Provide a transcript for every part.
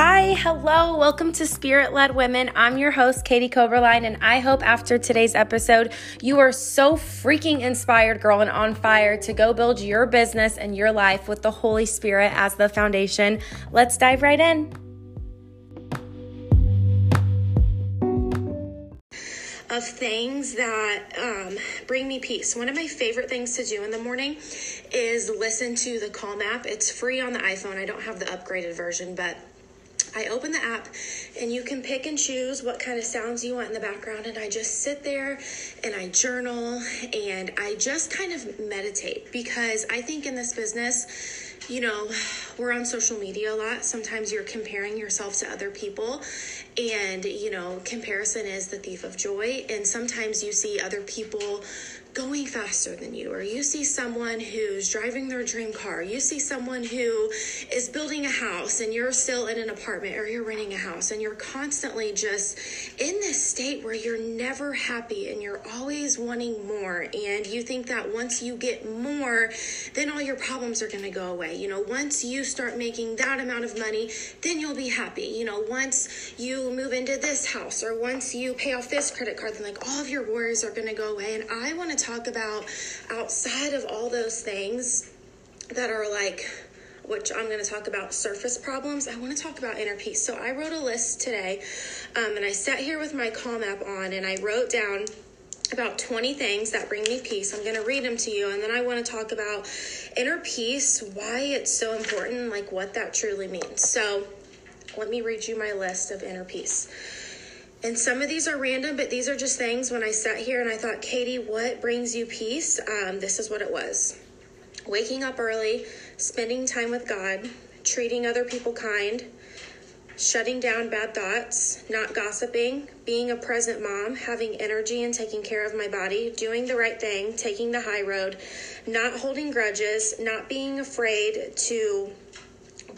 Hi, hello, welcome to Spirit Led Women. I'm your host, Katie Coberline, and I hope after today's episode, you are so freaking inspired, girl, and on fire to go build your business and your life with the Holy Spirit as the foundation. Let's dive right in. of things that um, bring me peace. One of my favorite things to do in the morning is listen to the Calm app. It's free on the iPhone. I don't have the upgraded version, but I open the app and you can pick and choose what kind of sounds you want in the background. And I just sit there and I journal and I just kind of meditate because I think in this business, you know, we're on social media a lot. Sometimes you're comparing yourself to other people, and you know, comparison is the thief of joy. And sometimes you see other people going faster than you, or you see someone who's driving their dream car, you see someone who is building a house and you're still in an apartment or you're renting a house, and you're constantly just in this state where you're never happy and you're always wanting more. And you think that once you get more, then all your problems are going to go away. You know, once you start making that amount of money, then you'll be happy. You know, once you move into this house or once you pay off this credit card, then like all of your worries are going to go away. And I want to talk about outside of all those things that are like which I'm going to talk about surface problems, I want to talk about inner peace. So I wrote a list today, um, and I sat here with my Calm app on, and I wrote down about 20 things that bring me peace. I'm going to read them to you, and then I want to talk about inner peace, why it's so important, like what that truly means. So let me read you my list of inner peace. And some of these are random, but these are just things when I sat here and I thought, Katie, what brings you peace? Um, this is what it was waking up early, spending time with God, treating other people kind, shutting down bad thoughts, not gossiping, being a present mom, having energy and taking care of my body, doing the right thing, taking the high road, not holding grudges, not being afraid to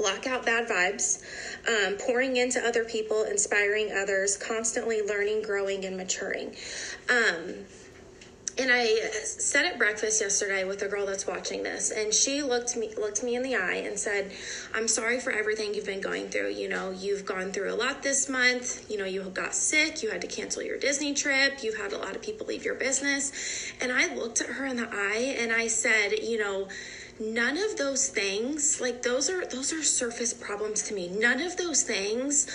block out bad vibes, um, pouring into other people, inspiring others, constantly learning, growing, and maturing. Um, and I sat at breakfast yesterday with a girl that's watching this, and she looked me looked me in the eye and said, "I'm sorry for everything you've been going through. You know, you've gone through a lot this month. You know, you got sick, you had to cancel your Disney trip, you've had a lot of people leave your business." And I looked at her in the eye and I said, "You know." None of those things like those are those are surface problems to me. None of those things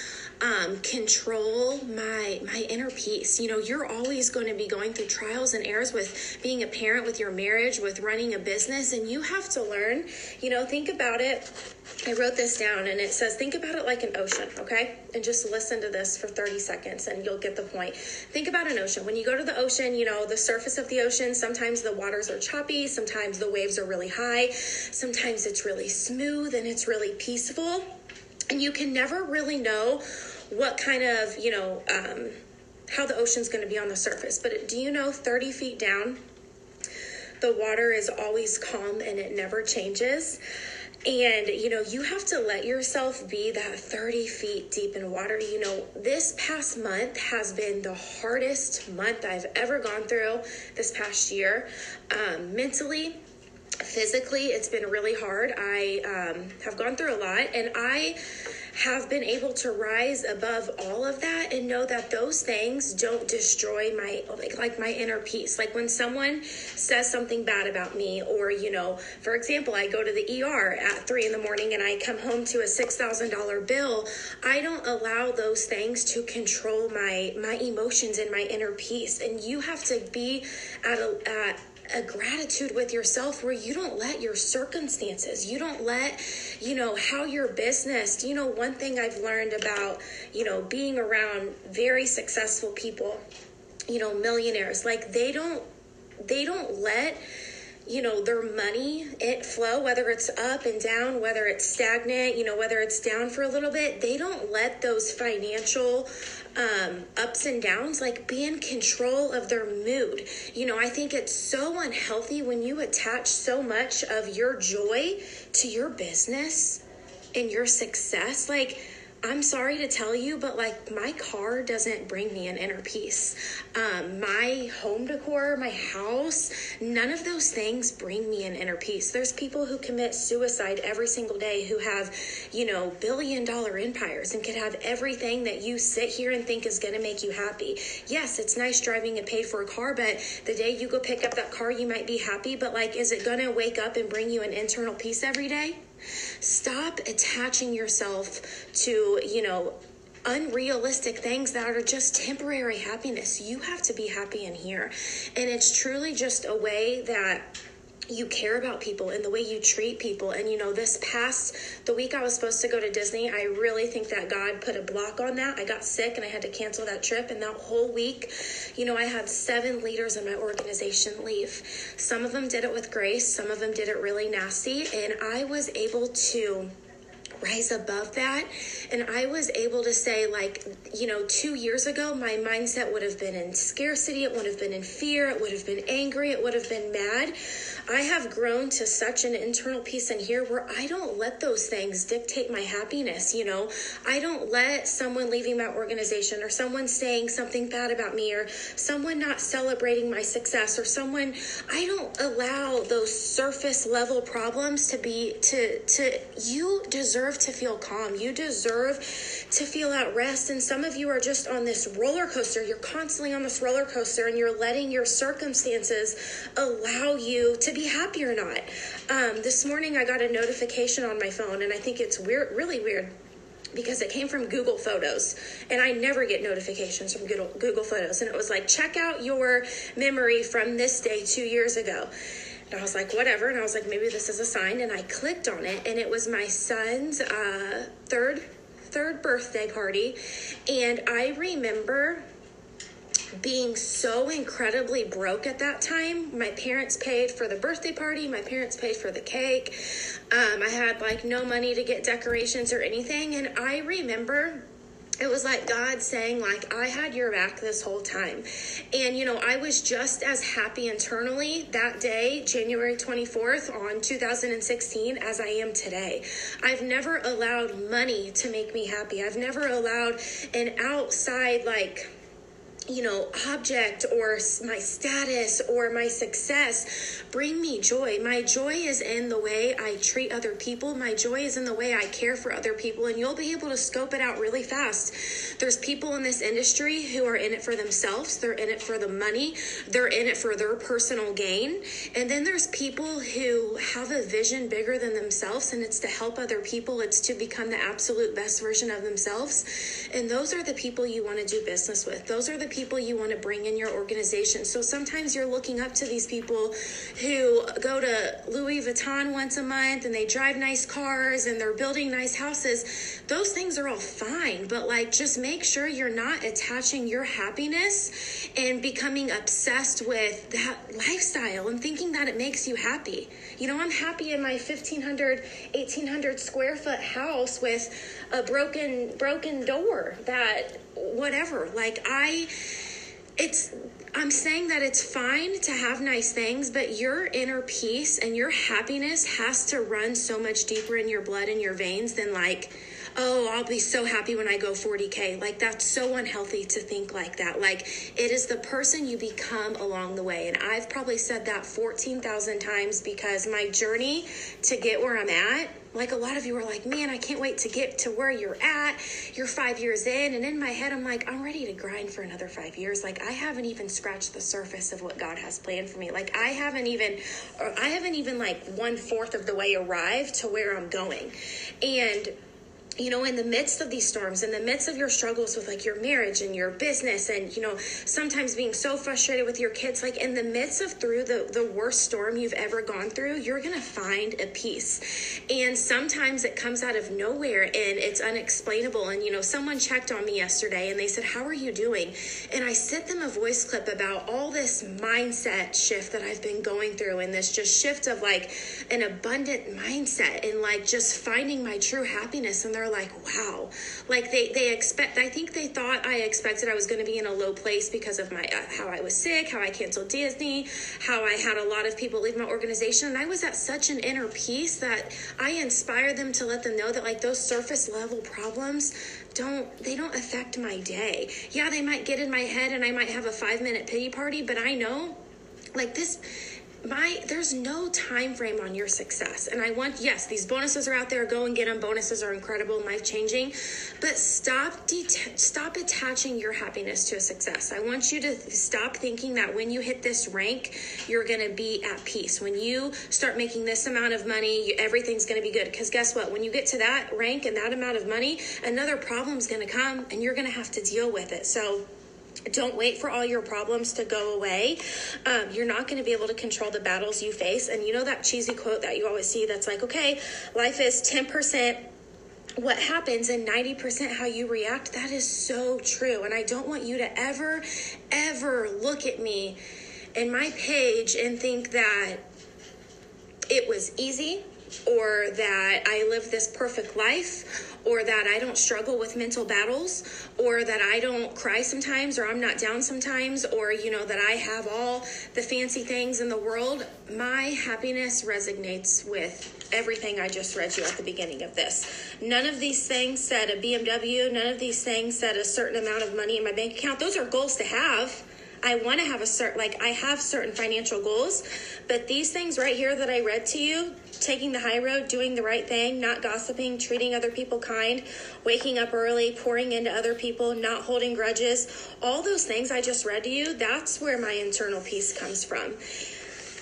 um, control my my inner peace you know you're always going to be going through trials and errors with being a parent with your marriage with running a business and you have to learn you know think about it I wrote this down and it says, think about it like an ocean, okay? And just listen to this for 30 seconds and you'll get the point. Think about an ocean. When you go to the ocean, you know, the surface of the ocean, sometimes the waters are choppy, sometimes the waves are really high, sometimes it's really smooth and it's really peaceful. And you can never really know what kind of, you know, um, how the ocean's going to be on the surface. But do you know 30 feet down, the water is always calm and it never changes? And, you know, you have to let yourself be that 30 feet deep in water. You know, this past month has been the hardest month I've ever gone through this past year. Um, mentally, physically, it's been really hard. I um, have gone through a lot and I have been able to rise above all of that and know that those things don't destroy my like, like my inner peace like when someone says something bad about me or you know for example i go to the er at three in the morning and i come home to a $6000 bill i don't allow those things to control my my emotions and my inner peace and you have to be at a at a gratitude with yourself where you don't let your circumstances, you don't let, you know, how your business, you know, one thing I've learned about, you know, being around very successful people, you know, millionaires, like they don't, they don't let, you know their money it flow whether it's up and down whether it's stagnant you know whether it's down for a little bit they don't let those financial um, ups and downs, like be in control of their mood. You know, I think it's so unhealthy when you attach so much of your joy to your business and your success. Like, I'm sorry to tell you, but like my car doesn't bring me an inner peace. Um, my home decor, my house, none of those things bring me an inner peace. There's people who commit suicide every single day who have, you know, billion dollar empires and could have everything that you sit here and think is going to make you happy. Yes, it's nice driving a paid for car, but the day you go pick up that car, you might be happy, but like, is it going to wake up and bring you an internal peace every day? Stop attaching yourself to, you know, unrealistic things that are just temporary happiness. You have to be happy in here. And it's truly just a way that you care about people and the way you treat people. And you know, this past the week I was supposed to go to Disney, I really think that God put a block on that. I got sick and I had to cancel that trip. And that whole week, you know, I had seven leaders in my organization leave. Some of them did it with grace, some of them did it really nasty. And I was able to rise above that. And I was able to say, like, you know, two years ago, my mindset would have been in scarcity, it would have been in fear, it would have been angry, it would have been mad. I have grown to such an internal peace in here where I don't let those things dictate my happiness. You know, I don't let someone leaving my organization or someone saying something bad about me or someone not celebrating my success or someone, I don't allow those surface level problems to be, to, to, you deserve to feel calm. You deserve to feel at rest. And some of you are just on this roller coaster. You're constantly on this roller coaster and you're letting your circumstances allow you to be happy or not. Um, this morning I got a notification on my phone, and I think it's weird, really weird because it came from Google Photos, and I never get notifications from Google, Google Photos. And it was like, check out your memory from this day two years ago. And I was like, whatever. And I was like, maybe this is a sign. And I clicked on it, and it was my son's uh, third third birthday party. And I remember being so incredibly broke at that time. My parents paid for the birthday party, my parents paid for the cake. Um, I had like no money to get decorations or anything. And I remember it was like God saying, like, I had your back this whole time. And, you know, I was just as happy internally that day, January 24th on 2016, as I am today. I've never allowed money to make me happy. I've never allowed an outside, like, you know, object or my status or my success bring me joy. My joy is in the way I treat other people. My joy is in the way I care for other people. And you'll be able to scope it out really fast. There's people in this industry who are in it for themselves, they're in it for the money, they're in it for their personal gain. And then there's people who have a vision bigger than themselves, and it's to help other people, it's to become the absolute best version of themselves. And those are the people you want to do business with. Those are the people you want to bring in your organization. So sometimes you're looking up to these people who go to Louis Vuitton once a month and they drive nice cars and they're building nice houses. Those things are all fine, but like just make sure you're not attaching your happiness and becoming obsessed with that lifestyle and thinking that it makes you happy. You know, I'm happy in my 1500 1800 square foot house with a broken broken door that whatever. Like I it's I'm saying that it's fine to have nice things, but your inner peace and your happiness has to run so much deeper in your blood and your veins than like oh, I'll be so happy when I go 40K. Like, that's so unhealthy to think like that. Like, it is the person you become along the way. And I've probably said that 14,000 times because my journey to get where I'm at like a lot of you are like, man, I can't wait to get to where you're at. You're five years in. And in my head, I'm like, I'm ready to grind for another five years. Like, I haven't even scratched the surface of what God has planned for me. Like, I haven't even, uh, I haven't even like one fourth of the way arrived to where I'm going. And you know, in the midst of these storms, in the midst of your struggles with like your marriage and your business, and you know, sometimes being so frustrated with your kids, like in the midst of through the, the worst storm you've ever gone through, you're gonna find a peace. And sometimes it comes out of nowhere and it's unexplainable. And you know, someone checked on me yesterday and they said, How are you doing? And I sent them a voice clip about all this mindset shift that I've been going through and this just shift of like an abundant mindset and like just finding my true happiness. And they're are like, wow. Like they, they expect, I think they thought I expected I was going to be in a low place because of my, uh, how I was sick, how I canceled Disney, how I had a lot of people leave my organization. And I was at such an inner peace that I inspired them to let them know that like those surface level problems don't they don't affect my day. Yeah, they might get in my head and I might have a 5 minute pity party, but I know like this my there's no time frame on your success. And i want yes these bonuses are out there. Go and get them bonuses are incredible life changing but stop det- stop attaching your happiness to a success. I want you to stop thinking that when you hit this rank you're going to be at peace. When you start making this amount of money you, everything's going to be good. Because guess what? When you get to that rank and that amount of money another problem's going to come and you're going to have to deal with it. So don't wait for all your problems to go away. Um, you're not going to be able to control the battles you face. And you know that cheesy quote that you always see that's like, okay, life is 10% what happens and 90% how you react. That is so true. And I don't want you to ever, ever look at me and my page and think that it was easy or that I live this perfect life or that I don't struggle with mental battles, or that I don't cry sometimes, or I'm not down sometimes, or, you know, that I have all the fancy things in the world, my happiness resonates with everything I just read you at the beginning of this. None of these things said a BMW, none of these things said a certain amount of money in my bank account. Those are goals to have. I want to have a certain, like, I have certain financial goals, but these things right here that I read to you, taking the high road, doing the right thing, not gossiping, treating other people kind, waking up early, pouring into other people, not holding grudges, all those things I just read to you, that's where my internal peace comes from.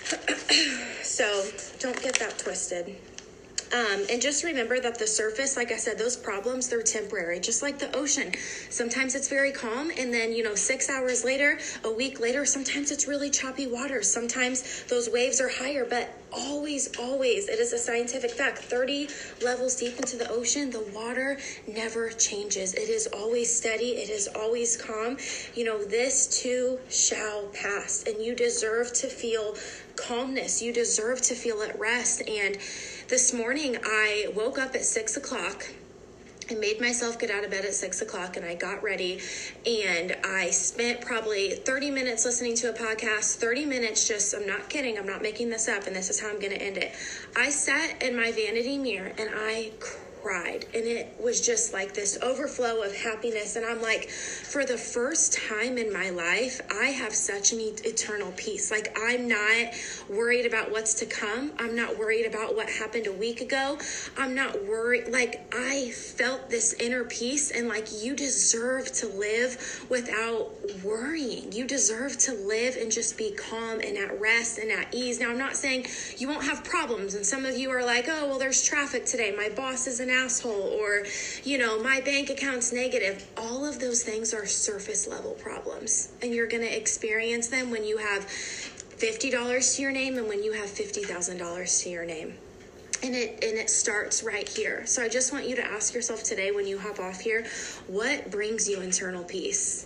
so don't get that twisted. Um, and just remember that the surface, like I said, those problems, they're temporary, just like the ocean. Sometimes it's very calm, and then, you know, six hours later, a week later, sometimes it's really choppy water. Sometimes those waves are higher, but always, always, it is a scientific fact 30 levels deep into the ocean, the water never changes. It is always steady, it is always calm. You know, this too shall pass, and you deserve to feel calmness. You deserve to feel at rest. And this morning, I woke up at six o'clock. I made myself get out of bed at six o'clock and I got ready and I spent probably 30 minutes listening to a podcast, 30 minutes just, I'm not kidding, I'm not making this up, and this is how I'm going to end it. I sat in my vanity mirror and I cried and it was just like this overflow of happiness. And i'm like for the first time in my life i have such an eternal peace. Like i'm not worried about what's to come. I'm not worried about what happened a week ago. I'm not worried like i felt this inner peace. And like you deserve to live without worrying. You deserve to live and just be calm and at rest and at ease. Now i'm not saying you won't have problems. And some of you are like oh well there's traffic today. My boss is an asshole or, you know, my bank account's negative. All of those things are surface level problems. And you're going to experience them when you have $50 to your name and when you have $50,000 to your name and it and it starts right here so i just want you to ask yourself today when you hop off here what brings you internal peace